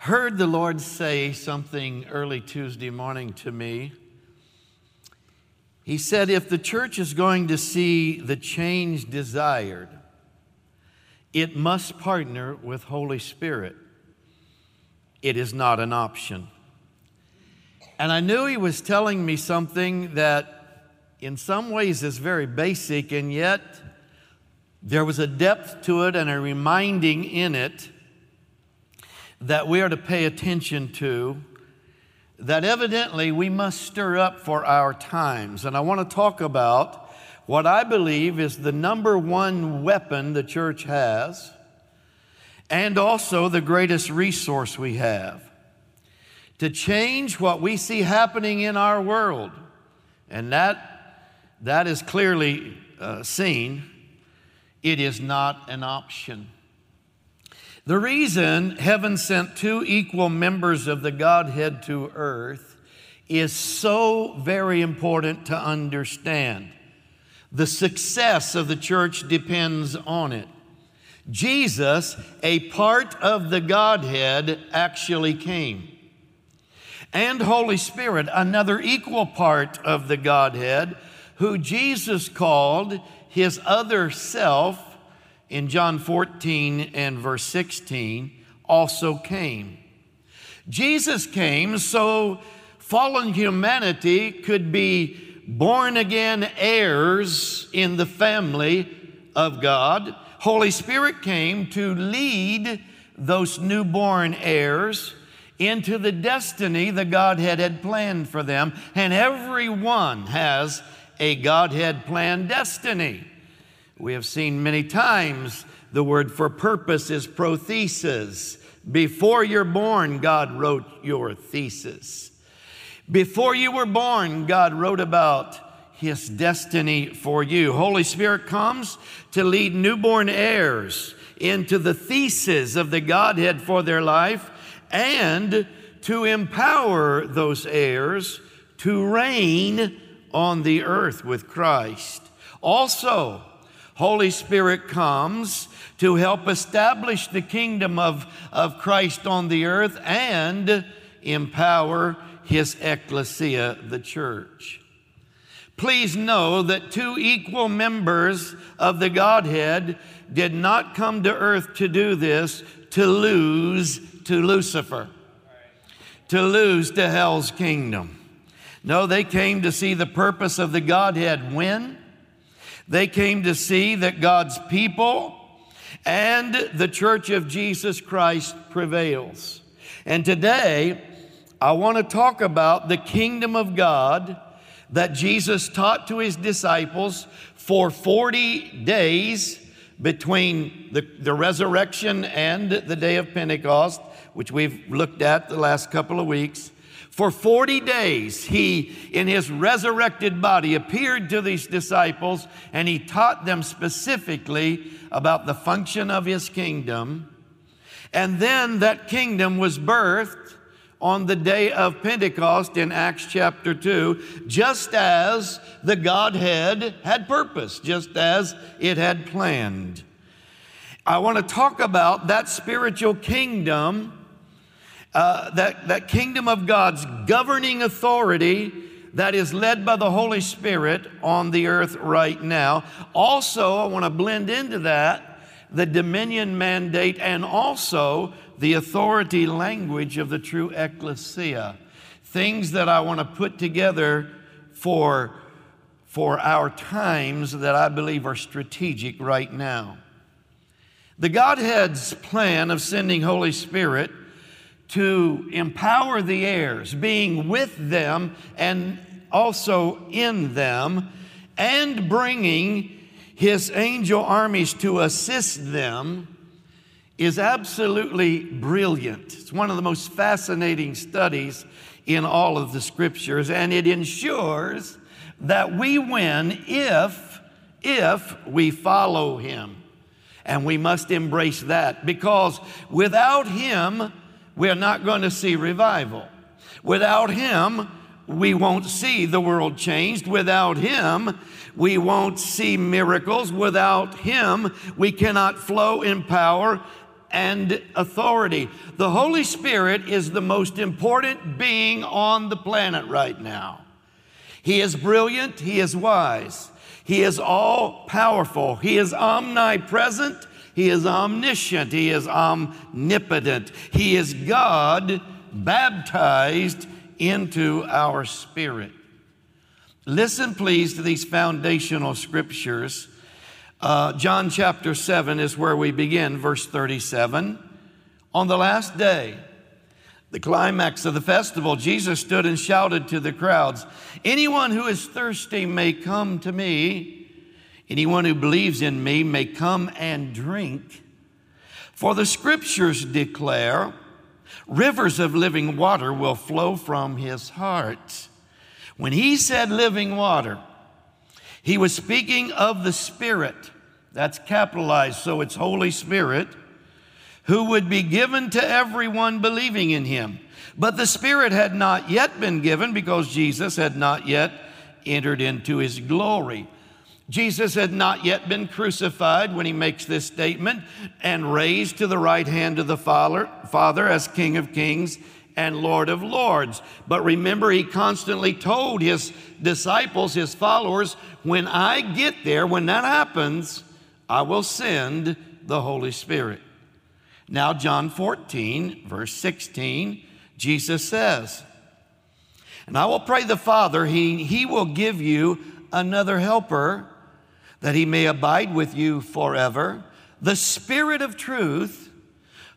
heard the Lord say something early Tuesday morning to me. He said, If the church is going to see the change desired, it must partner with Holy Spirit. It is not an option. And I knew he was telling me something that, in some ways, is very basic, and yet there was a depth to it and a reminding in it that we are to pay attention to. That evidently we must stir up for our times. And I want to talk about what I believe is the number one weapon the church has, and also the greatest resource we have to change what we see happening in our world. And that, that is clearly uh, seen it is not an option. The reason heaven sent two equal members of the Godhead to earth is so very important to understand. The success of the church depends on it. Jesus, a part of the Godhead, actually came. And Holy Spirit, another equal part of the Godhead, who Jesus called his other self in John 14 and verse 16 also came. Jesus came so fallen humanity could be born again heirs in the family of God. Holy Spirit came to lead those newborn heirs into the destiny the Godhead had planned for them, and everyone has a Godhead planned destiny. We have seen many times the word for purpose is prothesis. Before you're born, God wrote your thesis. Before you were born, God wrote about his destiny for you. Holy Spirit comes to lead newborn heirs into the thesis of the Godhead for their life and to empower those heirs to reign on the earth with Christ. Also, Holy Spirit comes to help establish the kingdom of, of Christ on the earth and empower his ecclesia, the church. Please know that two equal members of the Godhead did not come to earth to do this to lose to Lucifer, to lose to hell's kingdom. No, they came to see the purpose of the Godhead win. They came to see that God's people and the church of Jesus Christ prevails. And today, I want to talk about the kingdom of God that Jesus taught to his disciples for 40 days between the, the resurrection and the day of Pentecost, which we've looked at the last couple of weeks. For 40 days, he, in his resurrected body, appeared to these disciples and he taught them specifically about the function of his kingdom. And then that kingdom was birthed on the day of Pentecost in Acts chapter 2, just as the Godhead had purpose, just as it had planned. I want to talk about that spiritual kingdom uh, that, that kingdom of God's governing authority that is led by the Holy Spirit on the earth right now. Also, I want to blend into that the dominion mandate and also the authority language of the true ecclesia. Things that I want to put together for, for our times that I believe are strategic right now. The Godhead's plan of sending Holy Spirit to empower the heirs, being with them and also in them, and bringing his angel armies to assist them is absolutely brilliant. It's one of the most fascinating studies in all of the scriptures, and it ensures that we win if, if we follow him. And we must embrace that because without him, we're not going to see revival. Without Him, we won't see the world changed. Without Him, we won't see miracles. Without Him, we cannot flow in power and authority. The Holy Spirit is the most important being on the planet right now. He is brilliant, He is wise, He is all powerful, He is omnipresent, He is omniscient, He is omnipotent, He is God baptized into our spirit. Listen, please, to these foundational scriptures. Uh, John chapter 7 is where we begin, verse 37. On the last day, the climax of the festival, Jesus stood and shouted to the crowds Anyone who is thirsty may come to me. Anyone who believes in me may come and drink. For the scriptures declare, rivers of living water will flow from his heart. When he said living water, he was speaking of the Spirit. That's capitalized, so it's Holy Spirit who would be given to everyone believing in him. But the Spirit had not yet been given because Jesus had not yet entered into his glory. Jesus had not yet been crucified when he makes this statement and raised to the right hand of the Father, Father as King of Kings and Lord of Lords. But remember, he constantly told his disciples, his followers, when I get there, when that happens, I will send the Holy Spirit. Now, John 14, verse 16, Jesus says, And I will pray the Father, he, he will give you another helper that he may abide with you forever, the Spirit of truth,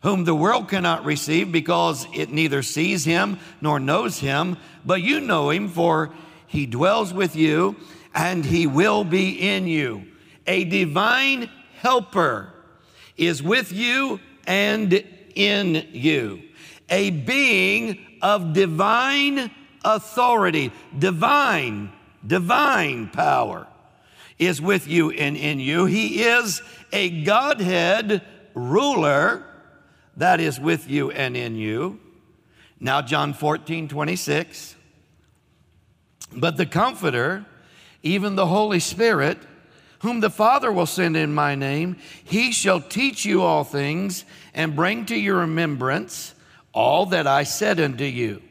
whom the world cannot receive because it neither sees him nor knows him, but you know him, for he dwells with you and he will be in you. A divine helper is with you and in you. A being of divine authority, divine, divine power is with you and in you. He is a Godhead ruler that is with you and in you. Now, John 14, 26. But the Comforter, even the Holy Spirit, whom the Father will send in my name, he shall teach you all things and bring to your remembrance all that I said unto you.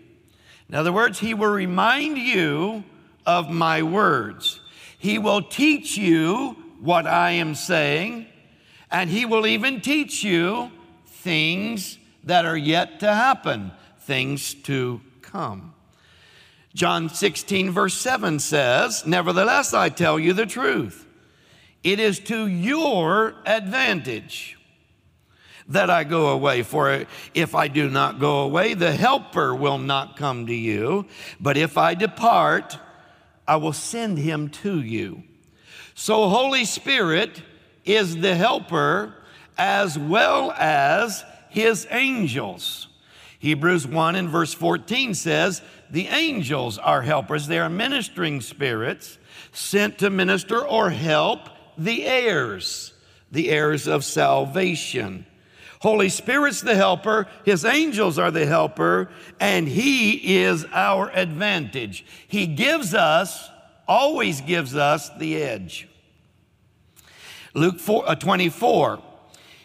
In other words, he will remind you of my words. He will teach you what I am saying, and he will even teach you things that are yet to happen, things to come. John 16, verse 7 says, Nevertheless, I tell you the truth. It is to your advantage that I go away. For if I do not go away, the Helper will not come to you. But if I depart, I will send him to you. So, Holy Spirit is the Helper as well as his angels. Hebrews 1 and verse 14 says, The angels are helpers. They are ministering spirits sent to minister or help the heirs, the heirs of salvation. Holy Spirit's the helper, His angels are the helper, and He is our advantage. He gives us, always gives us the edge. Luke 4, uh, 24,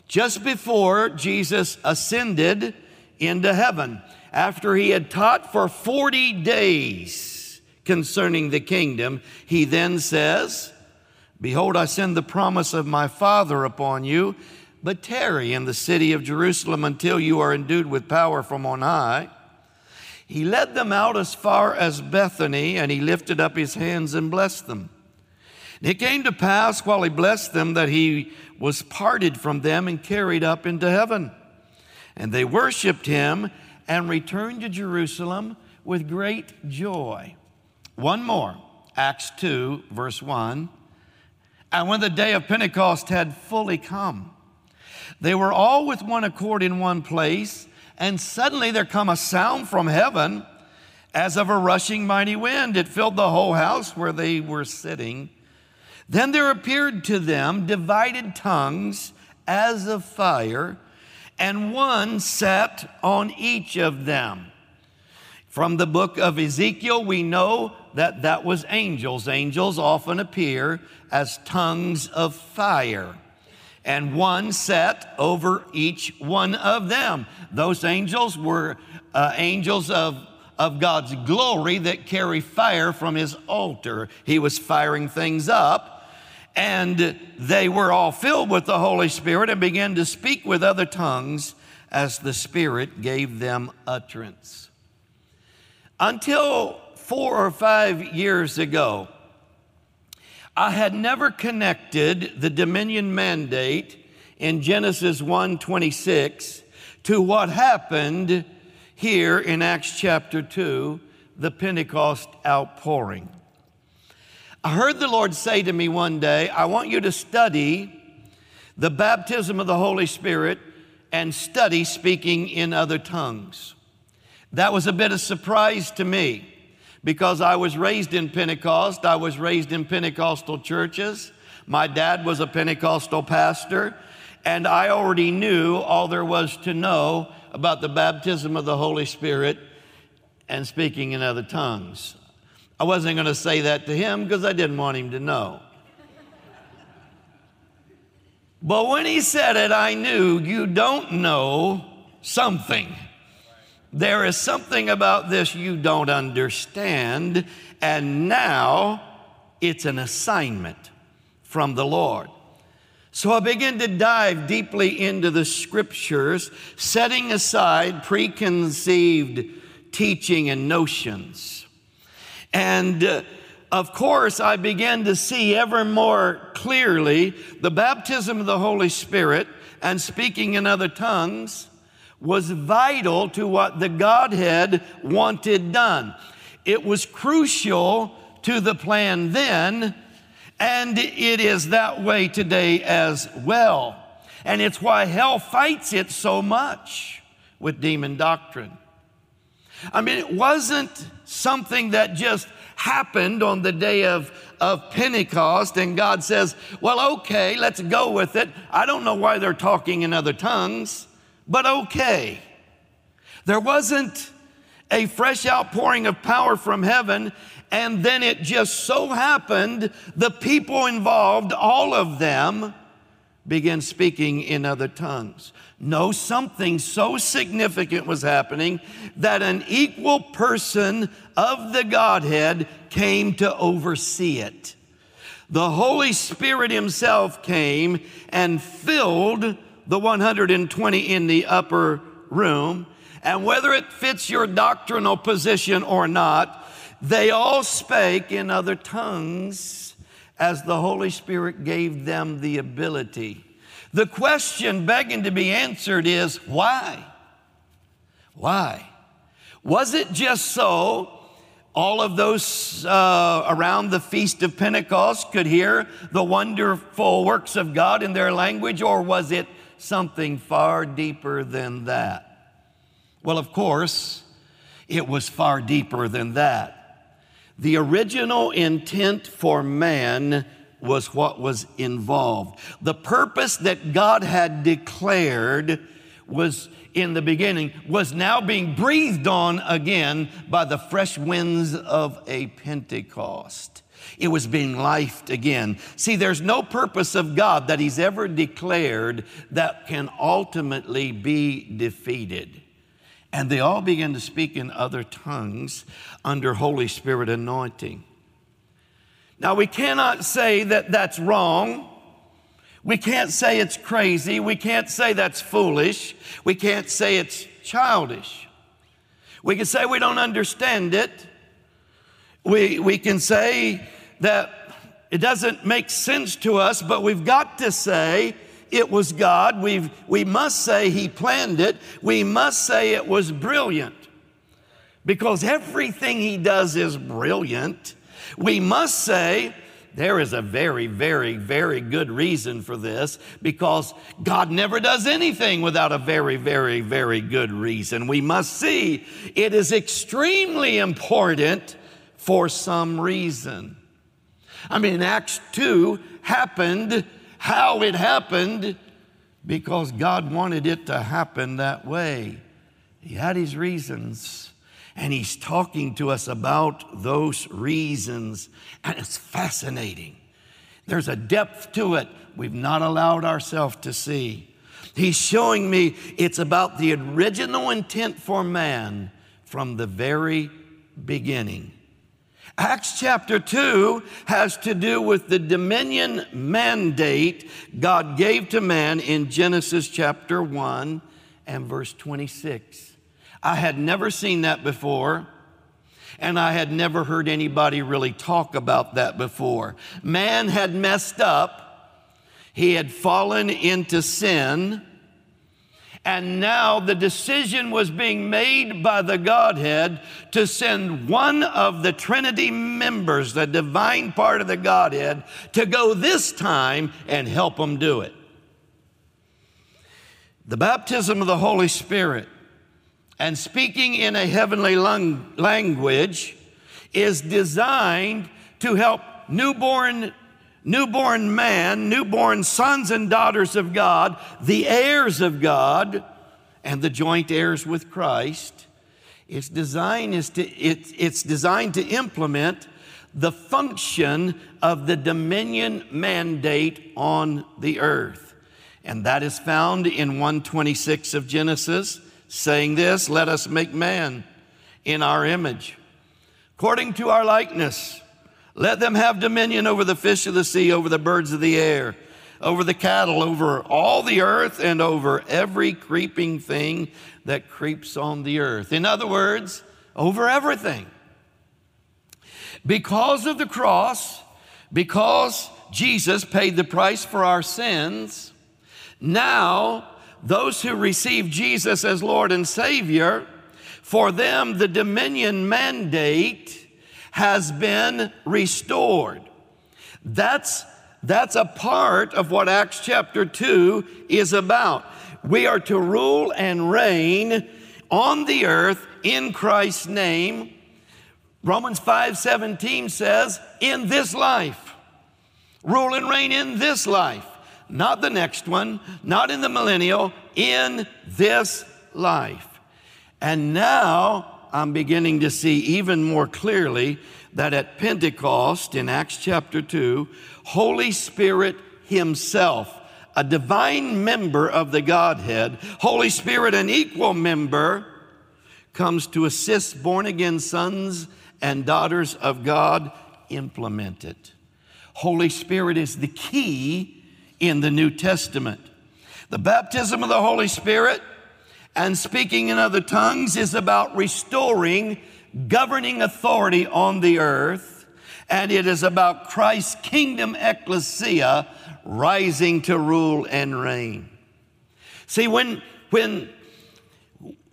just before Jesus ascended into heaven, after he had taught for 40 days concerning the kingdom, he then says, Behold, I send the promise of my Father upon you, but tarry in the city of Jerusalem until you are endued with power from on high. He led them out as far as Bethany, and he lifted up his hands and blessed them. And it came to pass while he blessed them that he was parted from them and carried up into heaven. And they worshiped him and returned to Jerusalem with great joy. One more, Acts 2, verse 1. And when the day of Pentecost had fully come, they were all with one accord in one place, and suddenly there come a sound from heaven as of a rushing mighty wind. It filled the whole house where they were sitting. Then there appeared to them divided tongues as of fire, and one sat on each of them. From the book of Ezekiel, we know that that was angels. Angels often appear as tongues of fire. And one set over each one of them. Those angels were uh, angels of, of God's glory that carry fire from his altar. He was firing things up, and they were all filled with the Holy Spirit and began to speak with other tongues as the Spirit gave them utterance. Until four or five years ago, I had never connected the dominion mandate in Genesis 1:26 to what happened here in Acts chapter 2, the Pentecost outpouring. I heard the Lord say to me one day, I want you to study the baptism of the Holy Spirit and study speaking in other tongues. That was a bit of surprise to me because I was raised in Pentecost. I was raised in Pentecostal churches. My dad was a Pentecostal pastor, and I already knew all there was to know about the baptism of the Holy Spirit and speaking in other tongues. I wasn't going to say that to him because I didn't want him to know. But when he said it, I knew you don't know something. There is something about this you don't understand, and now it's an assignment from the Lord. So I began to dive deeply into the scriptures, setting aside preconceived teaching and notions. And uh, of course, I began to see ever more clearly the baptism of the Holy Spirit and speaking in other tongues was vital to what the Godhead wanted done. It was crucial to the plan then, and it is that way today as well. And it's why hell fights it so much with demon doctrine. I mean, it wasn't something that just happened on the day of, of Pentecost, and God says, Well, okay, let's go with it. I don't know why they're talking in other tongues but okay. There wasn't a fresh outpouring of power from heaven, and then it just so happened the people involved, all of them, began speaking in other tongues. No, something so significant was happening that an equal person of the Godhead came to oversee it. The Holy Spirit Himself came and filled the 120 in the upper room. And whether it fits your doctrinal position or not, they all spake in other tongues as the Holy Spirit gave them the ability. The question begging to be answered is why? Why? Was it just so all of those uh, around the Feast of Pentecost could hear the wonderful works of God in their language, or was it something far deeper than that. Well, of course, it was far deeper than that. The original intent for man was what was involved. The purpose that God had declared was in the beginning was now being breathed on again by the fresh winds of a Pentecost. It was being lifed again. See, there's no purpose of God that He's ever declared that can ultimately be defeated. And they all began to speak in other tongues under Holy Spirit anointing. Now, we cannot say that that's wrong. We can't say it's crazy. We can't say that's foolish. We can't say it's childish. We can say we don't understand it. We, we can say that it doesn't make sense to us, but we've got to say it was God. We've, we must say He planned it. We must say it was brilliant because everything He does is brilliant. We must say there is a very, very, very good reason for this because God never does anything without a very, very, very good reason. We must see it is extremely important for some reason. I mean, Acts 2 happened how it happened because God wanted it to happen that way. He had his reasons, and he's talking to us about those reasons, and it's fascinating. There's a depth to it we've not allowed ourselves to see. He's showing me it's about the original intent for man from the very beginning. Acts chapter 2 has to do with the dominion mandate God gave to man in Genesis chapter 1 and verse 26. I had never seen that before, and I had never heard anybody really talk about that before. Man had messed up, he had fallen into sin. And now the decision was being made by the Godhead to send one of the Trinity members, the divine part of the Godhead, to go this time and help them do it. The baptism of the Holy Spirit and speaking in a heavenly lang- language is designed to help newborn newborn man, newborn sons and daughters of God, the heirs of God, and the joint heirs with Christ. Its design is to, it, it's designed to implement the function of the dominion mandate on the earth. And that is found in 126 of Genesis, saying this, let us make man in our image, according to our likeness let them have dominion over the fish of the sea, over the birds of the air, over the cattle, over all the earth, and over every creeping thing that creeps on the earth. In other words, over everything. Because of the cross, because Jesus paid the price for our sins, now those who receive Jesus as Lord and Savior, for them the dominion mandate has been restored. That's, that's a part of what Acts chapter 2 is about. We are to rule and reign on the earth in Christ's name. Romans 5 17 says, in this life. Rule and reign in this life, not the next one, not in the millennial, in this life. And now I'm beginning to see even more clearly that at Pentecost in Acts chapter 2, Holy Spirit Himself, a divine member of the Godhead, Holy Spirit, an equal member, comes to assist born again sons and daughters of God implement it. Holy Spirit is the key in the New Testament. The baptism of the Holy Spirit and speaking in other tongues is about restoring governing authority on the earth, and it is about Christ's kingdom ecclesia rising to rule and reign. See, when, when,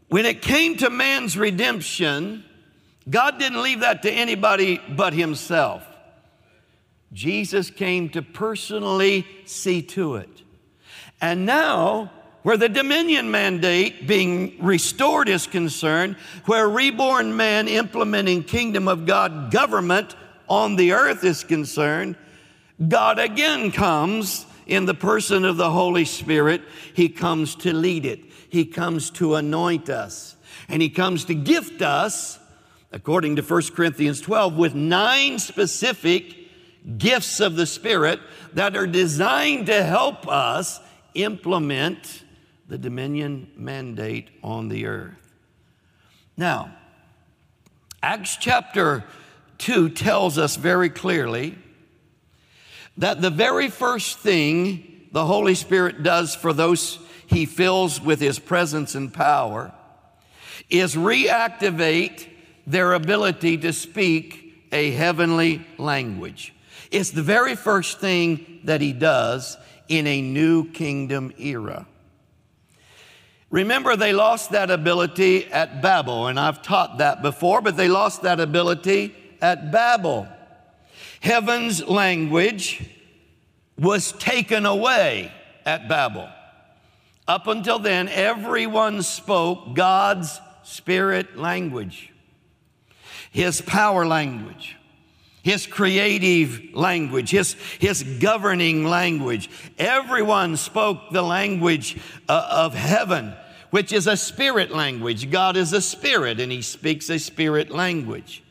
when it came to man's redemption, God didn't leave that to anybody but himself. Jesus came to personally see to it. And now where the dominion mandate being restored is concerned, where reborn man implementing kingdom of God government on the earth is concerned, God again comes in the person of the Holy Spirit. He comes to lead it. He comes to anoint us. And he comes to gift us, according to 1 Corinthians 12, with nine specific gifts of the Spirit that are designed to help us implement the dominion mandate on the earth. Now, Acts chapter 2 tells us very clearly that the very first thing the Holy Spirit does for those he fills with his presence and power is reactivate their ability to speak a heavenly language. It's the very first thing that he does in a new kingdom era. Remember, they lost that ability at Babel, and I've taught that before, but they lost that ability at Babel. Heaven's language was taken away at Babel. Up until then, everyone spoke God's spirit language, His power language his creative language, his, his governing language. Everyone spoke the language uh, of heaven, which is a spirit language. God is a spirit and he speaks a spirit language.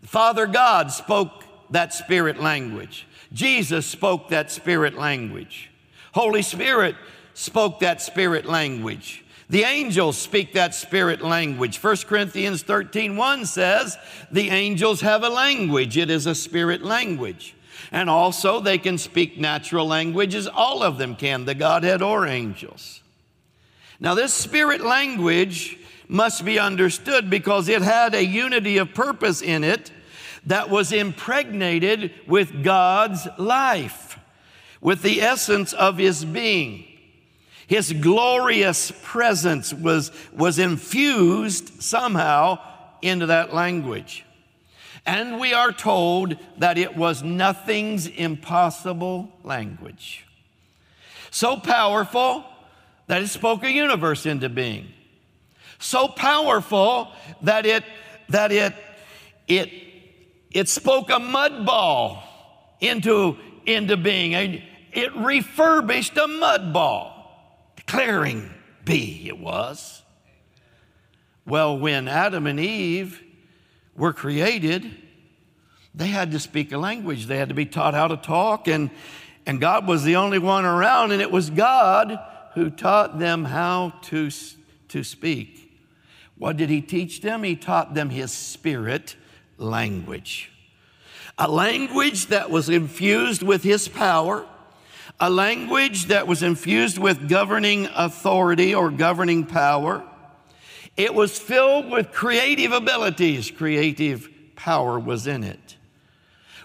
Father God spoke that spirit language. Jesus spoke that spirit language. Holy Spirit spoke that spirit language. The angels speak that spirit language. 1 Corinthians 13 1 says, The angels have a language, it is a spirit language. And also, they can speak natural languages. All of them can, the Godhead or angels. Now, this spirit language must be understood because it had a unity of purpose in it that was impregnated with God's life, with the essence of His being. His glorious presence was, was infused somehow into that language. And we are told that it was nothing's impossible language. So powerful that it spoke a universe into being. So powerful that it, that it, it, it spoke a mud ball into, into being. And It refurbished a mud ball declaring be, it was. Well, when Adam and Eve were created, they had to speak a language. They had to be taught how to talk, and, and God was the only one around, and it was God who taught them how to, to speak. What did He teach them? He taught them His spirit language. A language that was infused with His power a language that was infused with governing authority or governing power. It was filled with creative abilities, creative power was in it.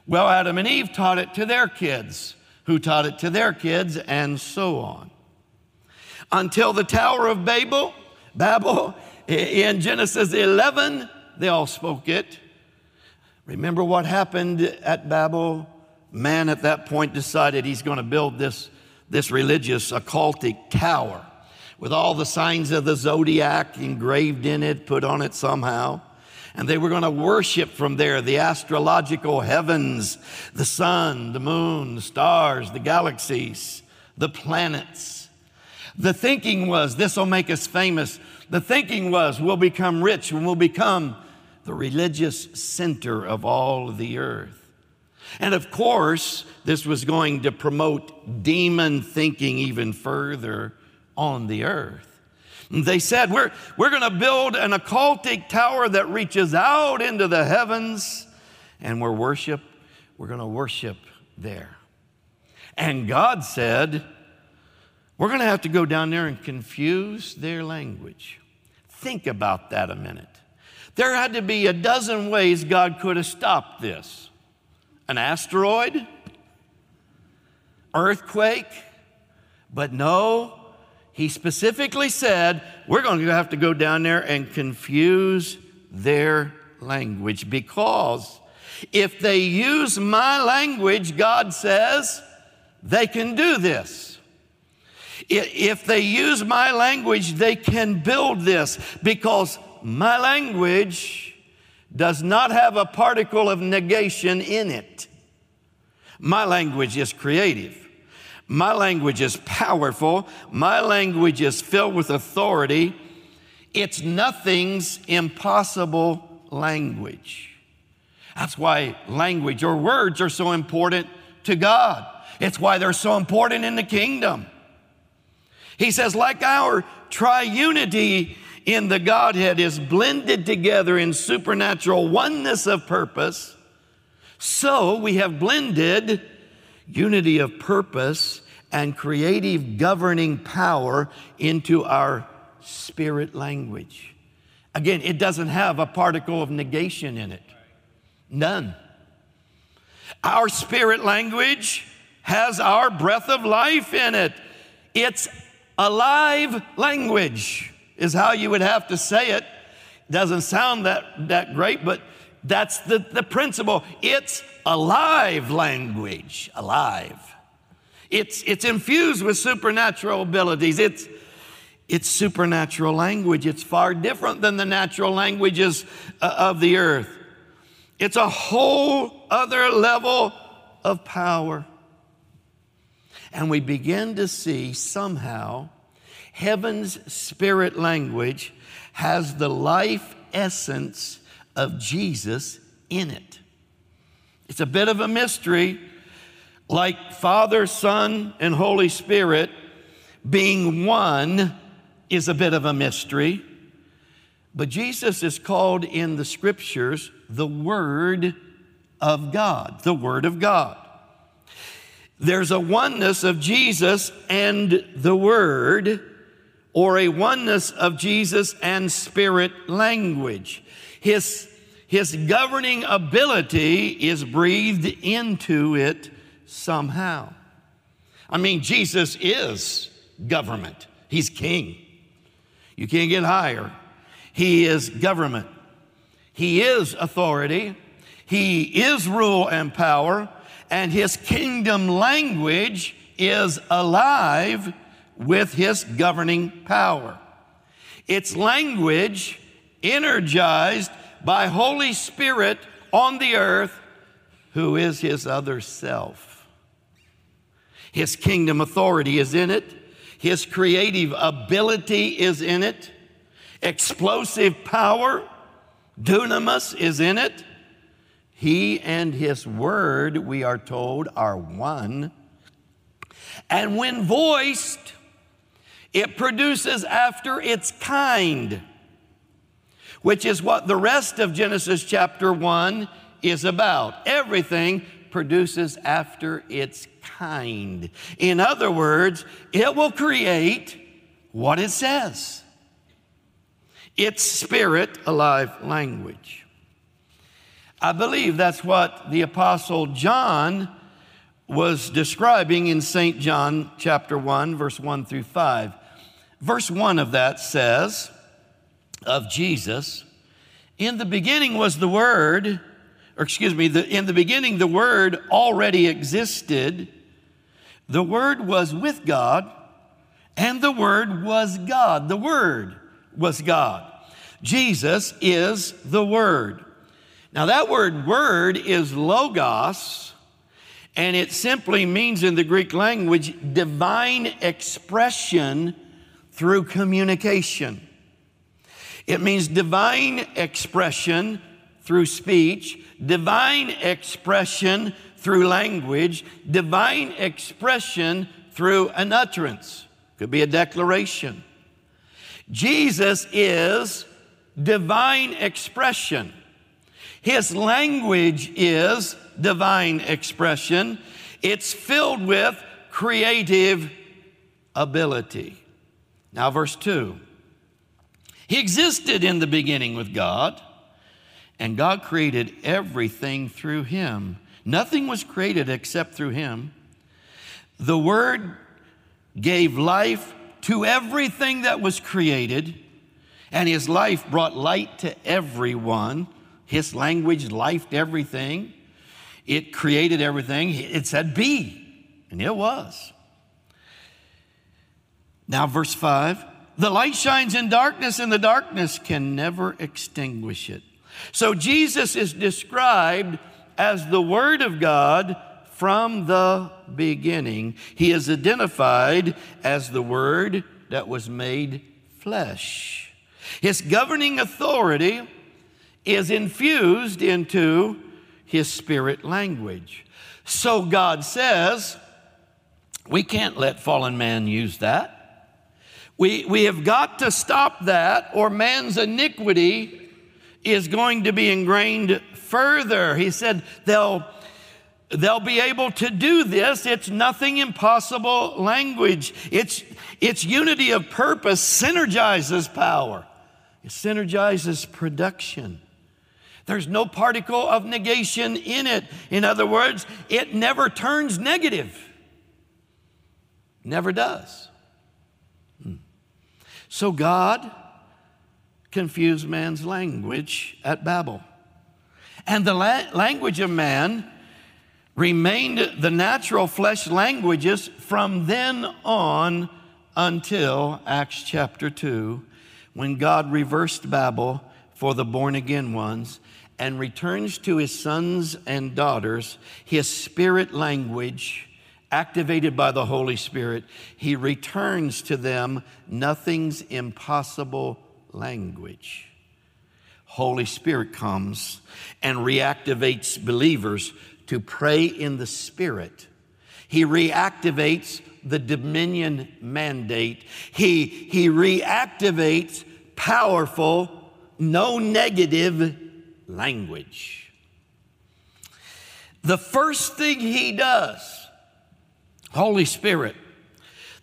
Well, Adam and Eve taught it to their kids, who taught it to their kids, and so on. Until the Tower of Babel, Babel, in Genesis 11, they all spoke it. Remember what happened at Babel? man at that point decided he's going to build this, this religious occultic tower with all the signs of the zodiac engraved in it, put on it somehow. And they were going to worship from there the astrological heavens, the sun, the moon, the stars, the galaxies, the planets. The thinking was this will make us famous. The thinking was we'll become rich and we'll become the religious center of all of the earth. And of course, this was going to promote demon thinking even further on the earth. They said, We're, we're going to build an occultic tower that reaches out into the heavens, and we're worship, we're going to worship there. And God said, We're going to have to go down there and confuse their language. Think about that a minute. There had to be a dozen ways God could have stopped this an asteroid, earthquake, but no, he specifically said, we're going to have to go down there and confuse their language because if they use my language, God says, they can do this. If they use my language, they can build this because my language does not have a particle of negation in it. My language is creative. My language is powerful. My language is filled with authority. It's nothing's impossible language. That's why language or words are so important to God. It's why they're so important in the kingdom. He says, like our triunity in the Godhead is blended together in supernatural oneness of purpose, so we have blended unity of purpose and creative governing power into our spirit language. Again, it doesn't have a particle of negation in it. None. Our spirit language has our breath of life in it. It's alive language is how you would have to say it. Doesn't sound that, that great, but that's the, the principle. It's alive language, alive. It's, it's infused with supernatural abilities. It's, it's supernatural language. It's far different than the natural languages uh, of the earth. It's a whole other level of power. And we begin to see somehow heaven's spirit language has the life essence of Jesus in it. It's a bit of a mystery. like Father, Son, and Holy Spirit being one is a bit of a mystery. But Jesus is called in the scriptures the Word of God, the Word of God. There's a oneness of Jesus and the Word, or a oneness of Jesus and Spirit language. His, his governing ability is breathed into it somehow. I mean, Jesus is government, He's king. You can't get higher. He is government. He is authority. He is rule and power. And his kingdom language is alive with his governing power. It's language energized by Holy Spirit on the earth, who is his other self. His kingdom authority is in it. His creative ability is in it. Explosive power, dunamis, is in it. He and His Word, we are told, are one. And when voiced, it produces after its kind, which is what the rest of Genesis chapter 1 is about. Everything produces after its kind. In other words, it will create what it says. It's spirit alive language. I believe that's what the Apostle John was describing in St. John chapter 1, verse 1 through 5. Verse 1 of that says of Jesus, In the beginning was the Word, or excuse me, the, in the beginning the Word already existed. The Word was with God, and the Word was God. The Word was God. Jesus is the Word. Now, that word word is logos, and it simply means in the Greek language divine expression through communication. It means divine expression through speech, divine expression through language, divine expression through an utterance. Could be a declaration. Jesus is divine expression. His language is divine expression. It's filled with creative ability. Now, verse 2. He existed in the beginning with God, and God created everything through him. Nothing was created except through him. The Word gave life to everything that was created, and his life brought light to everyone. His language lifed everything, it created everything. It said, Be, and it was. Now, verse 5 the light shines in darkness, and the darkness can never extinguish it. So, Jesus is described as the Word of God from the beginning. He is identified as the Word that was made flesh. His governing authority is infused into his spirit language. So God says, we can't let fallen man use that. We, we have got to stop that, or man's iniquity is going to be ingrained further. He said, they'll, they'll be able to do this. It's nothing impossible language. It's, it's unity of purpose synergizes power, it synergizes production. There's no particle of negation in it. In other words, it never turns negative. Never does. Hmm. So God confused man's language at Babel. And the la- language of man remained the natural flesh languages from then on until Acts chapter 2, when God reversed Babel for the born again ones and returns to his sons and daughters his spirit language activated by the Holy Spirit. He returns to them nothing's impossible language. Holy Spirit comes and reactivates believers to pray in the Spirit He reactivates the dominion mandate. He, he reactivates powerful, no negative language. The first thing he does, Holy Spirit,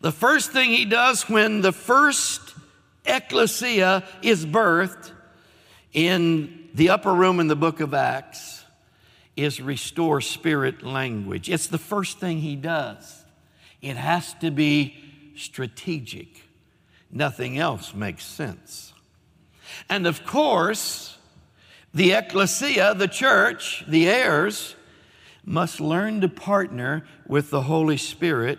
the first thing he does when the first ecclesia is birthed in the upper room in the book of Acts is restore spirit language. It's the first thing he does. It has to be strategic. Nothing else makes sense. And of course, the ecclesia, the church, the heirs, must learn to partner with the Holy Spirit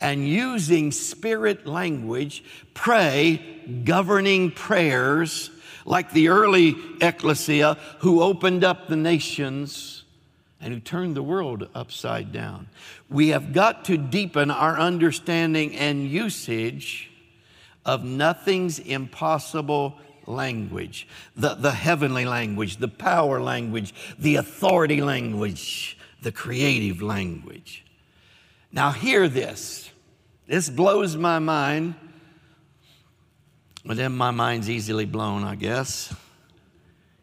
and using spirit language, pray governing prayers like the early ecclesia who opened up the nations and who turned the world upside down. We have got to deepen our understanding and usage of nothing's impossible language, the, the heavenly language, the power language, the authority language, the creative language. Now, hear this. This blows my mind. But then my mind's easily blown, I guess.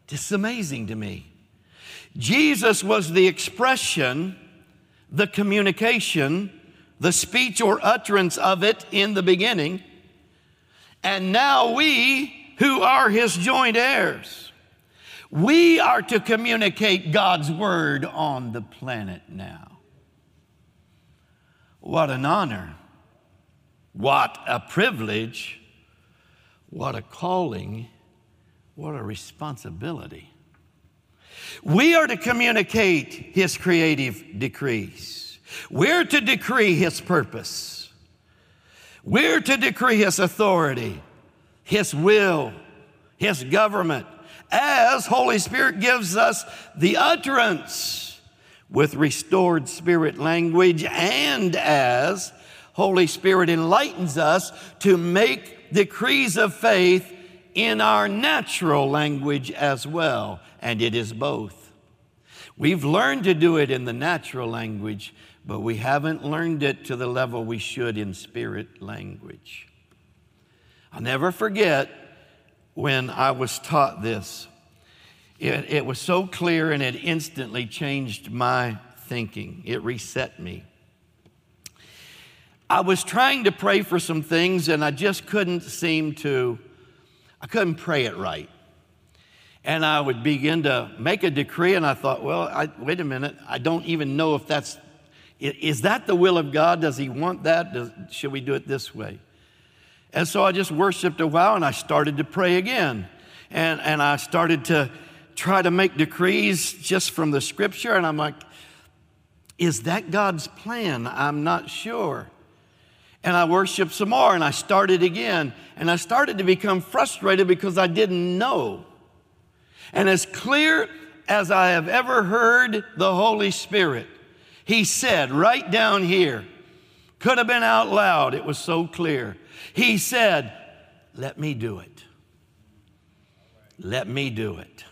It's amazing to me. Jesus was the expression, the communication, the speech or utterance of it in the beginning. And now we, who are his joint heirs, we are to communicate God's word on the planet now. What an honor. What a privilege. What a calling. What a responsibility. We are to communicate His creative decrees. We're to decree His purpose. We're to decree His authority, His will, His government, as Holy Spirit gives us the utterance with restored spirit language and as Holy Spirit enlightens us to make decrees of faith in our natural language as well, and it is both. We've learned to do it in the natural language, but we haven't learned it to the level we should in spirit language. I'll never forget when I was taught this. It, it was so clear and it instantly changed my thinking. It reset me. I was trying to pray for some things and I just couldn't seem to, I couldn't pray it right. And I would begin to make a decree, and I thought, well, I, wait a minute, I don't even know if that's, is that the will of God? Does He want that? Does, should we do it this way? And so I just worshiped a while and I started to pray again. And, and I started to try to make decrees just from the scripture, and I'm like, is that God's plan? I'm not sure. And I worshiped some more and I started again. And I started to become frustrated because I didn't know. And as clear as I have ever heard the Holy Spirit, He said right down here, could have been out loud, it was so clear. He said, Let me do it. Let me do it.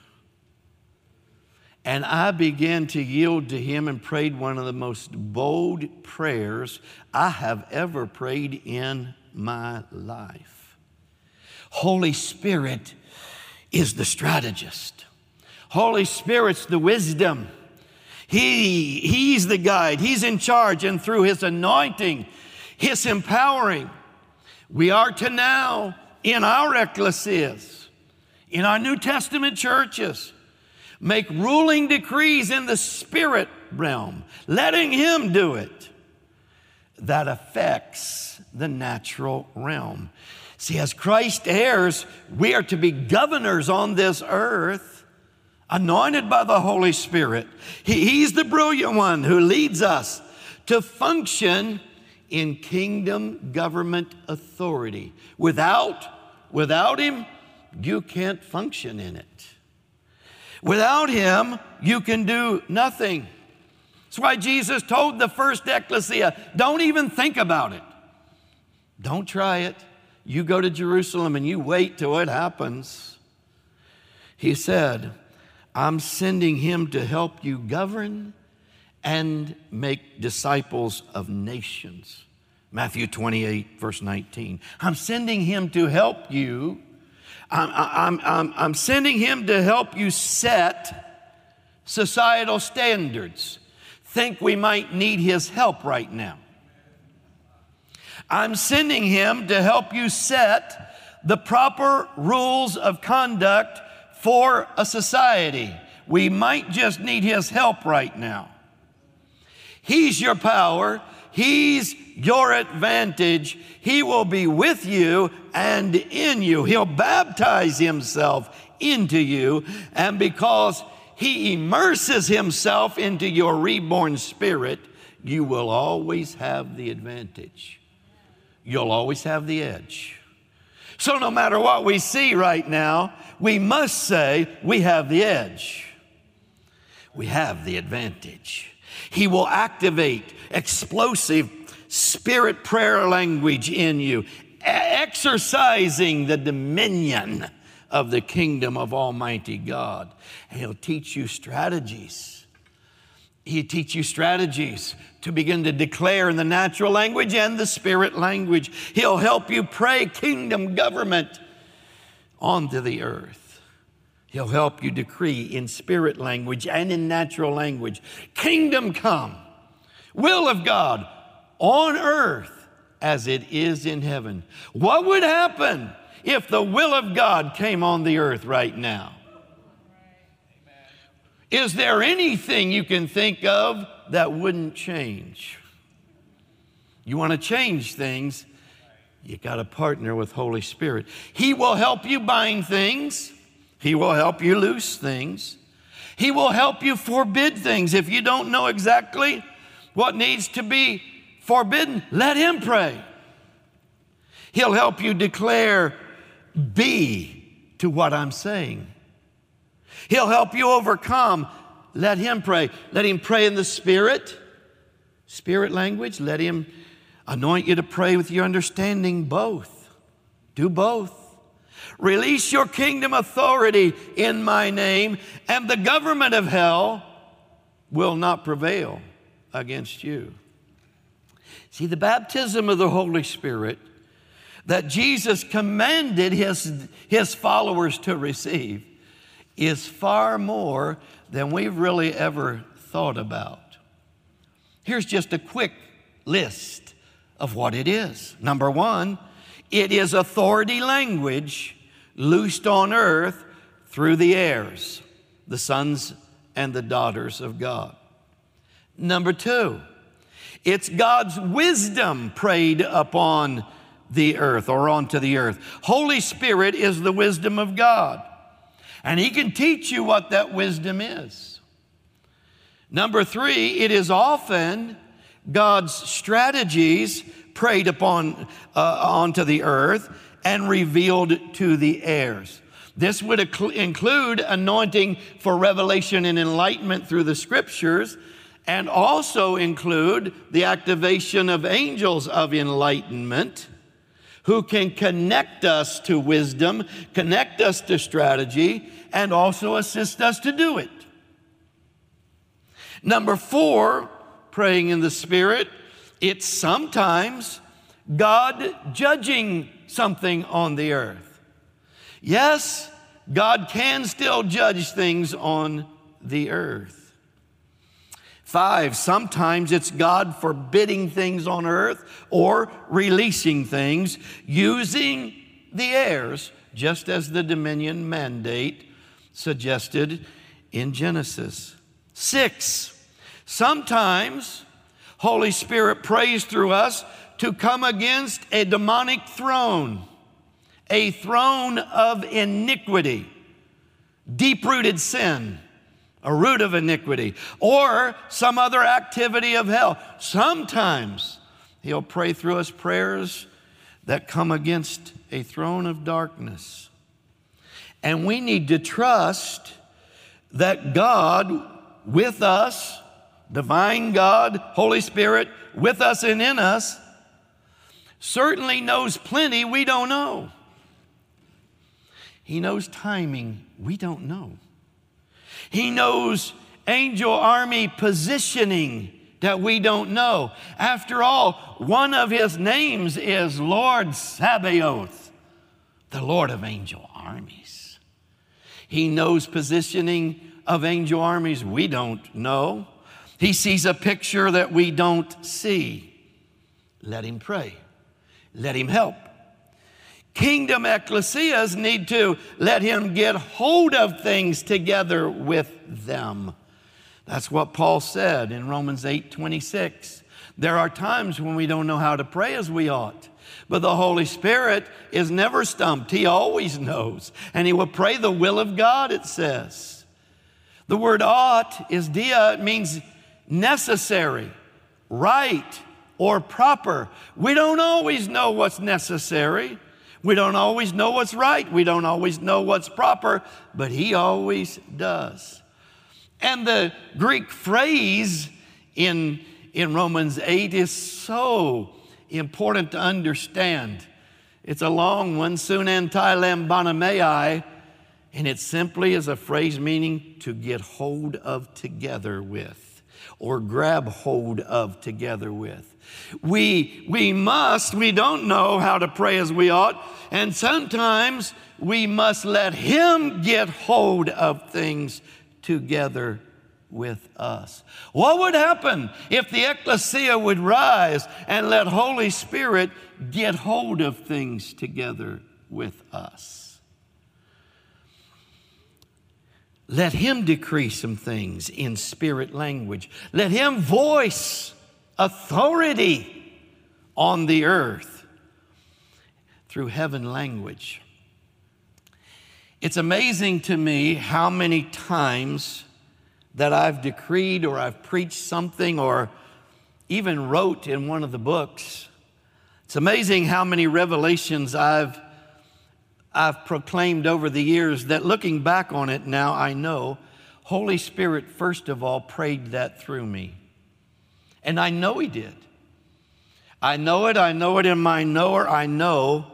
And I began to yield to him and prayed one of the most bold prayers I have ever prayed in my life. Holy Spirit is the strategist. Holy Spirit's the wisdom. He, he's the guide. He's in charge. And through his anointing, his empowering, we are to now in our ecclesias, in our New Testament churches, make ruling decrees in the spirit realm, letting Him do it, that affects the natural realm. See, as Christ heirs, we are to be governors on this earth, anointed by the Holy Spirit. He, he's the brilliant one who leads us to function in kingdom government authority. Without, without Him, you can't function in it. Without him, you can do nothing. That's why Jesus told the first ecclesia don't even think about it. Don't try it. You go to Jerusalem and you wait till it happens. He said, I'm sending him to help you govern and make disciples of nations. Matthew 28, verse 19. I'm sending him to help you. I'm, I'm, I'm, I'm sending him to help you set societal standards. Think we might need his help right now. I'm sending him to help you set the proper rules of conduct for a society. We might just need his help right now. He's your power. He's your advantage. He will be with you and in you. He'll baptize himself into you. And because he immerses himself into your reborn spirit, you will always have the advantage. You'll always have the edge. So, no matter what we see right now, we must say we have the edge. We have the advantage. He will activate explosive spirit prayer language in you, exercising the dominion of the kingdom of Almighty God. And He'll teach you strategies. He'll teach you strategies to begin to declare in the natural language and the spirit language. He'll help you pray kingdom government onto the earth. He'll help you decree in spirit language and in natural language Kingdom come, will of God on earth as it is in heaven. What would happen if the will of God came on the earth right now? Is there anything you can think of that wouldn't change? You want to change things, you got to partner with Holy Spirit. He will help you bind things. He will help you loose things. He will help you forbid things. If you don't know exactly what needs to be forbidden, let Him pray. He'll help you declare be to what I'm saying. He'll help you overcome. Let Him pray. Let Him pray in the Spirit, Spirit language. Let Him anoint you to pray with your understanding both. Do both. Release your kingdom authority in my name, and the government of hell will not prevail against you. See, the baptism of the Holy Spirit that Jesus commanded his, his followers to receive is far more than we've really ever thought about. Here's just a quick list of what it is. Number one, it is authority language loosed on earth through the heirs, the sons and the daughters of God. Number two, it's God's wisdom prayed upon the earth or onto the earth. Holy Spirit is the wisdom of God, and He can teach you what that wisdom is. Number three, it is often God's strategies prayed upon uh, onto the earth and revealed to the heirs. This would include anointing for revelation and enlightenment through the scriptures, and also include the activation of angels of enlightenment who can connect us to wisdom, connect us to strategy, and also assist us to do it. Number four, praying in the Spirit, it's sometimes God judging something on the earth. Yes, God can still judge things on the earth. Five, sometimes it's God forbidding things on earth or releasing things using the heirs, just as the dominion mandate suggested in Genesis. Six, sometimes Holy Spirit prays through us to come against a demonic throne, a throne of iniquity, deep rooted sin, a root of iniquity, or some other activity of hell. Sometimes He'll pray through us prayers that come against a throne of darkness. And we need to trust that God with us, divine God, Holy Spirit with us and in us, certainly knows plenty we don't know. He knows timing we don't know. He knows angel army positioning that we don't know. After all, one of his names is Lord Sabaoth, the Lord of angel armies. He knows positioning of angel armies we don't know. He sees a picture that we don't see. Let him pray. Let him help. Kingdom ecclesias need to let him get hold of things together with them. That's what Paul said in Romans 8 26. There are times when we don't know how to pray as we ought. But the Holy Spirit is never stumped. He always knows. And He will pray the will of God, it says. The word ought is dia, it means necessary, right, or proper. We don't always know what's necessary. We don't always know what's right. We don't always know what's proper, but He always does. And the Greek phrase in, in Romans 8 is so important to understand. It's a long one, sunantai lambanamei, and it simply is a phrase meaning to get hold of together with or grab hold of together with. We, we must, we don't know how to pray as we ought, and sometimes we must let Him get hold of things together with us. What would happen if the ecclesia would rise and let Holy Spirit get hold of things together with us? Let him decree some things in spirit language. Let him voice authority on the earth through heaven language. It's amazing to me how many times that I've decreed or I've preached something or even wrote in one of the books. It's amazing how many revelations I've, I've proclaimed over the years that looking back on it now, I know Holy Spirit, first of all, prayed that through me. And I know He did. I know it, I know it in my knower, I know.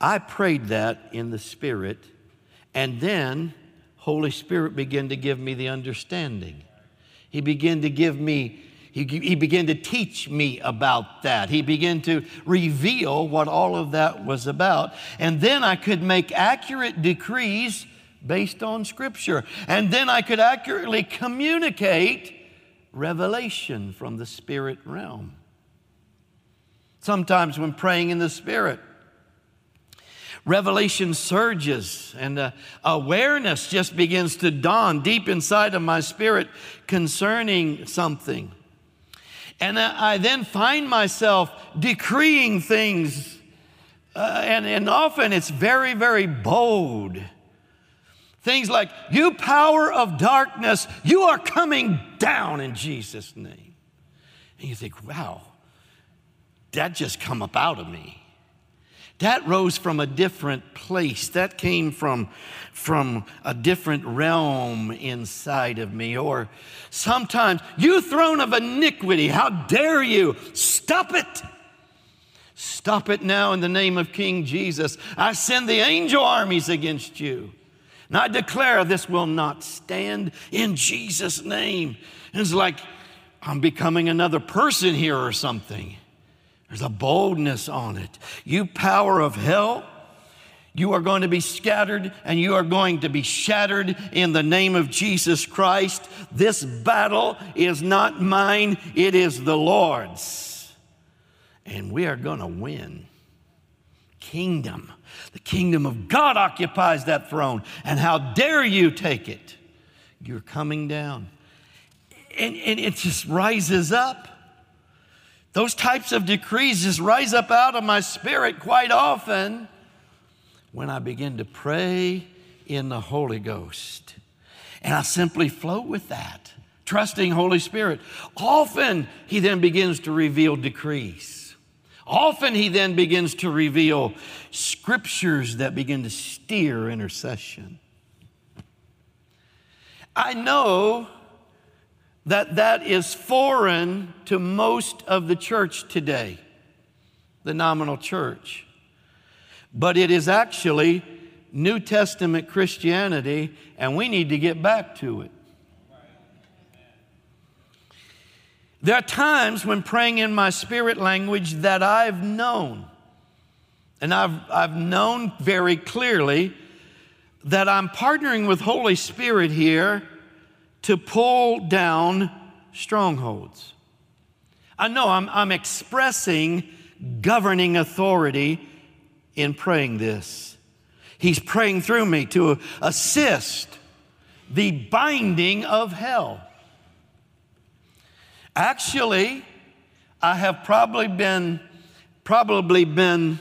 I prayed that in the Spirit. And then Holy Spirit began to give me the understanding. He began to give me, he, he began to teach me about that. He began to reveal what all of that was about. And then I could make accurate decrees based on Scripture. And then I could accurately communicate revelation from the Spirit realm. Sometimes when praying in the Spirit, revelation surges and uh, awareness just begins to dawn deep inside of my spirit concerning something. And I then find myself decreeing things, uh, and, and often it's very, very bold. Things like, You power of darkness, you are coming down in Jesus' name. And you think, Wow, that just come up out of me. That rose from a different place. That came from, from a different realm inside of me. Or sometimes, you throne of iniquity, how dare you? Stop it. Stop it now in the name of King Jesus. I send the angel armies against you. And I declare this will not stand in Jesus' name. it's like I'm becoming another person here or something. There's a boldness on it. You power of hell, you are going to be scattered and you are going to be shattered in the name of Jesus Christ. This battle is not mine, it is the Lord's. And we are going to win. Kingdom. The kingdom of God occupies that throne. And how dare you take it? You're coming down. And, and it just rises up. Those types of decrees just rise up out of my spirit quite often when I begin to pray in the Holy Ghost. And I simply float with that, trusting Holy Spirit. Often he then begins to reveal decrees. Often he then begins to reveal scriptures that begin to steer intercession. I know that that is foreign to most of the church today, the nominal church. But it is actually New Testament Christianity, and we need to get back to it. There are times when praying in my spirit language that I've known, and I've, I've known very clearly that I'm partnering with Holy Spirit here to pull down strongholds. I know I'm, I'm expressing governing authority in praying this. He's praying through me to assist the binding of hell. Actually, I have probably been probably been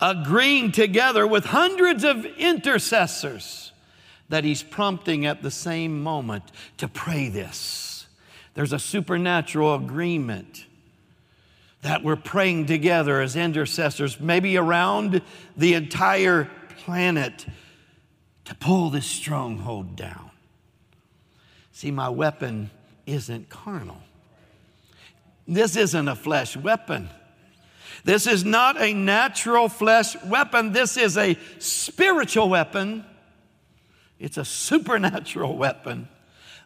agreeing together with hundreds of intercessors that he's prompting at the same moment to pray this. There's a supernatural agreement that we're praying together as intercessors, maybe around the entire planet, to pull this stronghold down. See, my weapon isn't carnal. This isn't a flesh weapon. This is not a natural flesh weapon. This is a spiritual weapon. It's a supernatural weapon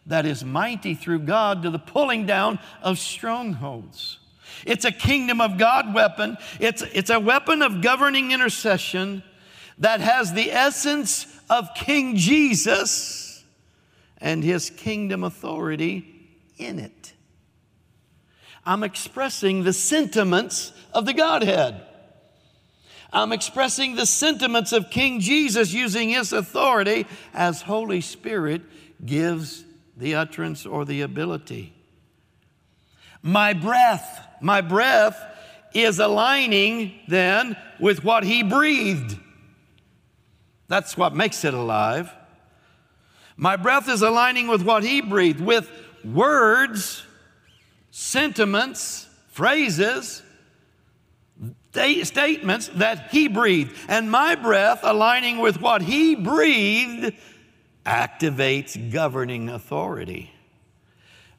that is mighty through God to the pulling down of strongholds. It's a kingdom of God weapon. It's, it's a weapon of governing intercession that has the essence of King Jesus and his kingdom authority in it. I'm expressing the sentiments of the Godhead. I'm expressing the sentiments of King Jesus using his authority as Holy Spirit gives the utterance or the ability. My breath, my breath is aligning then with what he breathed. That's what makes it alive. My breath is aligning with what he breathed, with words, sentiments, phrases, statements that he breathed. And my breath, aligning with what he breathed, activates governing authority.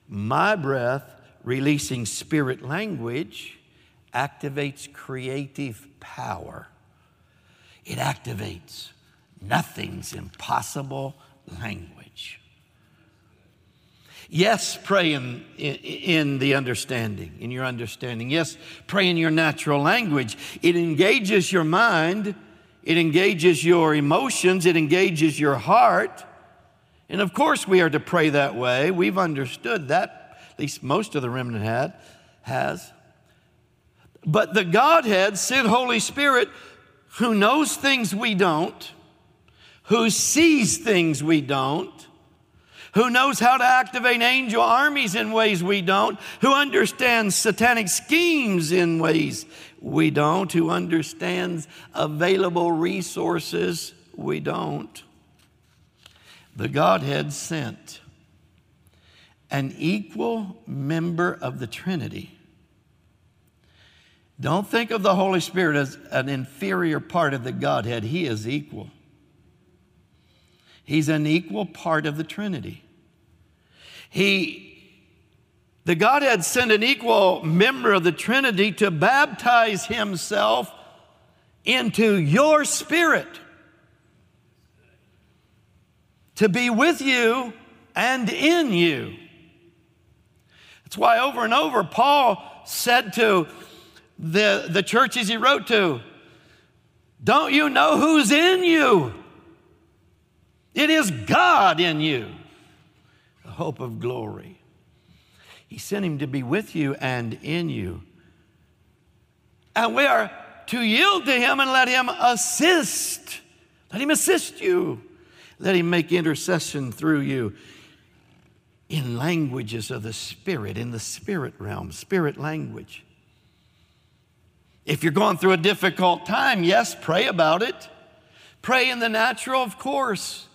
My breath, releasing spirit language, activates creative power. It activates nothing's impossible language. Yes, pray in, in, in, the understanding, in your understanding. Yes, pray in your natural language. It engages your mind, it engages your emotions, it engages your heart. And of course, we are to pray that way. We've understood that, at least most of the remnant had, has. But the Godhead sent Holy Spirit who knows things we don't, who sees things we don't, who knows how to activate angel armies in ways we don't, who understands satanic schemes in ways we don't, who understands available resources we don't. The Godhead sent an equal member of the Trinity. Don't think of the Holy Spirit as an inferior part of the Godhead, He is equal. He's an equal part of the Trinity. He, the Godhead sent an equal member of the Trinity to baptize himself into your spirit, to be with you and in you. That's why over and over Paul said to the, the churches he wrote to, Don't you know who's in you? It is God in you hope of glory. He sent him to be with you and in you. And we are to yield to him and let him assist. Let him assist you. Let him make intercession through you in languages of the Spirit, in the spirit realm, spirit language. If you're going through a difficult time, yes, pray about it. Pray in the natural, of course.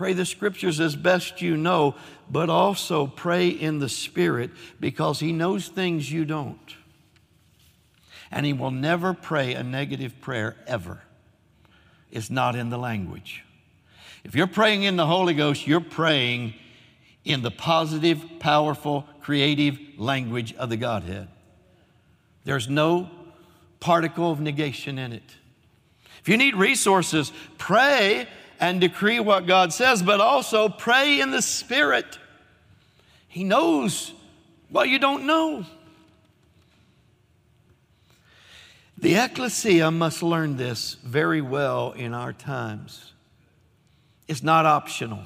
Pray the scriptures as best you know, but also pray in the Spirit because He knows things you don't. And He will never pray a negative prayer ever. It's not in the language. If you're praying in the Holy Ghost, you're praying in the positive, powerful, creative language of the Godhead. There's no particle of negation in it. If you need resources, pray and decree what God says, but also pray in the Spirit. He knows Well, you don't know. The ecclesia must learn this very well in our times. It's not optional.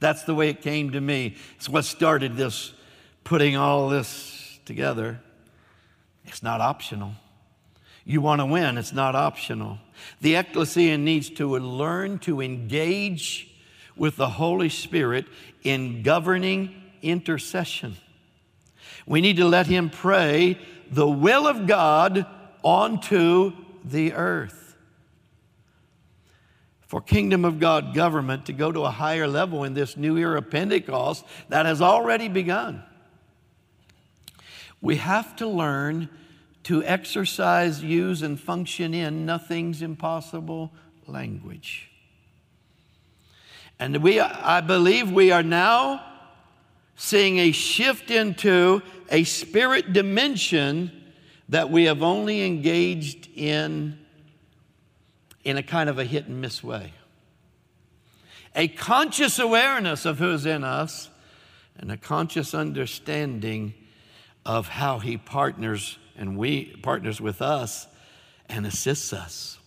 That's the way it came to me. It's what started this, putting all this together. It's not optional. You want to win, it's not optional. The ecclesia needs to learn to engage with the Holy Spirit in governing intercession. We need to let Him pray the will of God onto the earth. For kingdom of God government to go to a higher level in this new era of Pentecost that has already begun, we have to learn to exercise, use, and function in nothing's impossible language. And we, I believe we are now seeing a shift into a spirit dimension that we have only engaged in in a kind of a hit and miss way. A conscious awareness of who's in us and a conscious understanding of how he partners and we partners with us and assists us.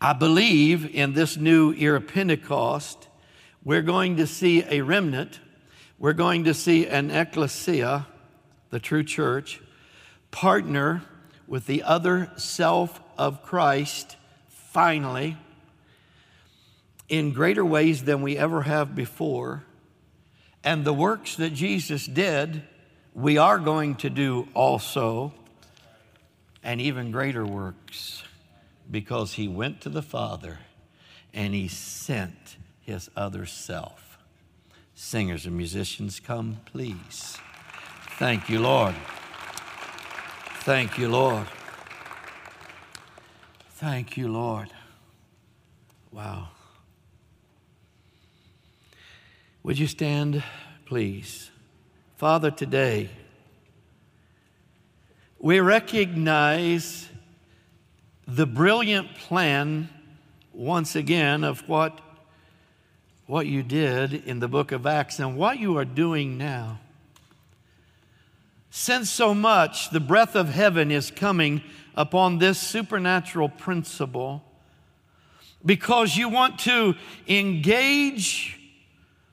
I believe in this new era Pentecost, we're going to see a remnant, we're going to see an ecclesia, the true church, partner with the other self of Christ finally in greater ways than we ever have before. And the works that Jesus did we are going to do also, and even greater works, because he went to the Father and he sent his other self. Singers and musicians, come, please. Thank you, Lord. Thank you, Lord. Thank you, Lord. Wow. Would you stand, please? Father, today, we recognize the brilliant plan, once again, of what, what you did in the book of Acts and what you are doing now. Since so much the breath of heaven is coming upon this supernatural principle, because you want to engage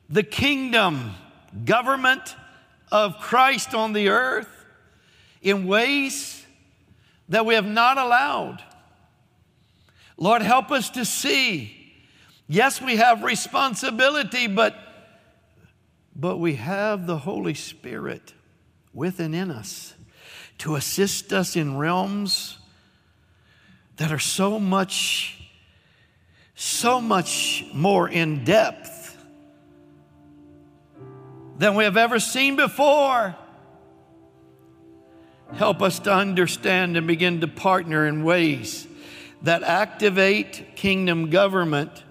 the kingdom, government, of Christ on the earth in ways that we have not allowed. Lord, help us to see. Yes, we have responsibility, but, but we have the Holy Spirit within in us to assist us in realms that are so much, so much more in depth than we have ever seen before. Help us to understand and begin to partner in ways that activate kingdom government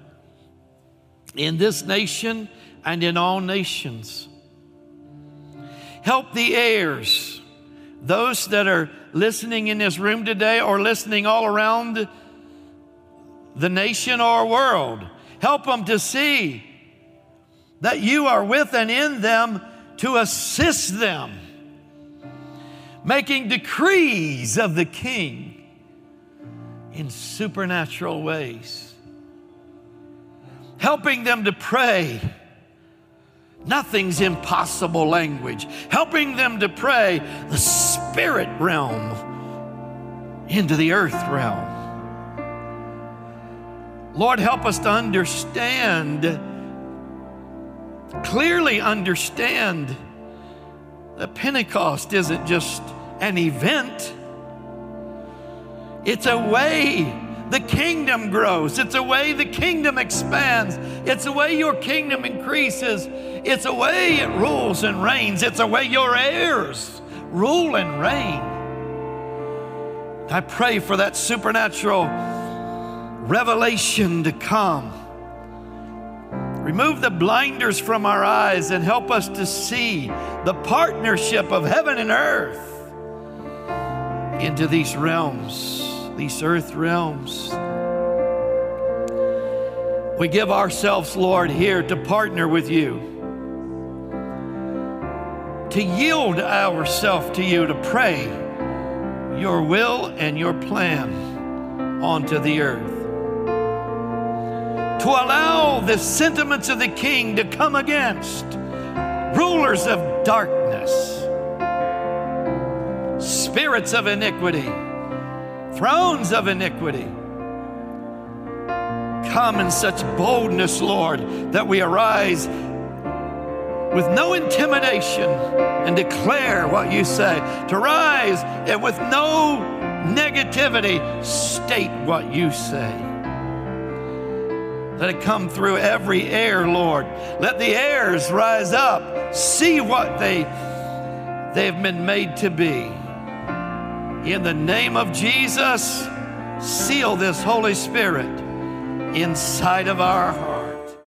in this nation and in all nations. Help the heirs, those that are listening in this room today or listening all around the nation or world. Help them to see that you are with and in them to assist them, making decrees of the King in supernatural ways, helping them to pray. Nothing's impossible language, helping them to pray the spirit realm into the earth realm. Lord, help us to understand clearly understand that Pentecost isn't just an event, it's a way the kingdom grows. It's a way the kingdom expands. It's a way your kingdom increases. It's a way it rules and reigns. It's a way your heirs rule and reign. I pray for that supernatural revelation to come Remove the blinders from our eyes and help us to see the partnership of heaven and earth into these realms, these earth realms. We give ourselves, Lord, here to partner with you. to yield ourselves to you to pray your will and your plan onto the earth. To allow the sentiments of the king to come against rulers of darkness, spirits of iniquity, thrones of iniquity. Come in such boldness, Lord, that we arise with no intimidation and declare what you say. To rise and with no negativity, state what you say. Let it come through every heir, Lord. Let the heirs rise up, see what they, they have been made to be. In the name of Jesus, seal this Holy Spirit inside of our heart.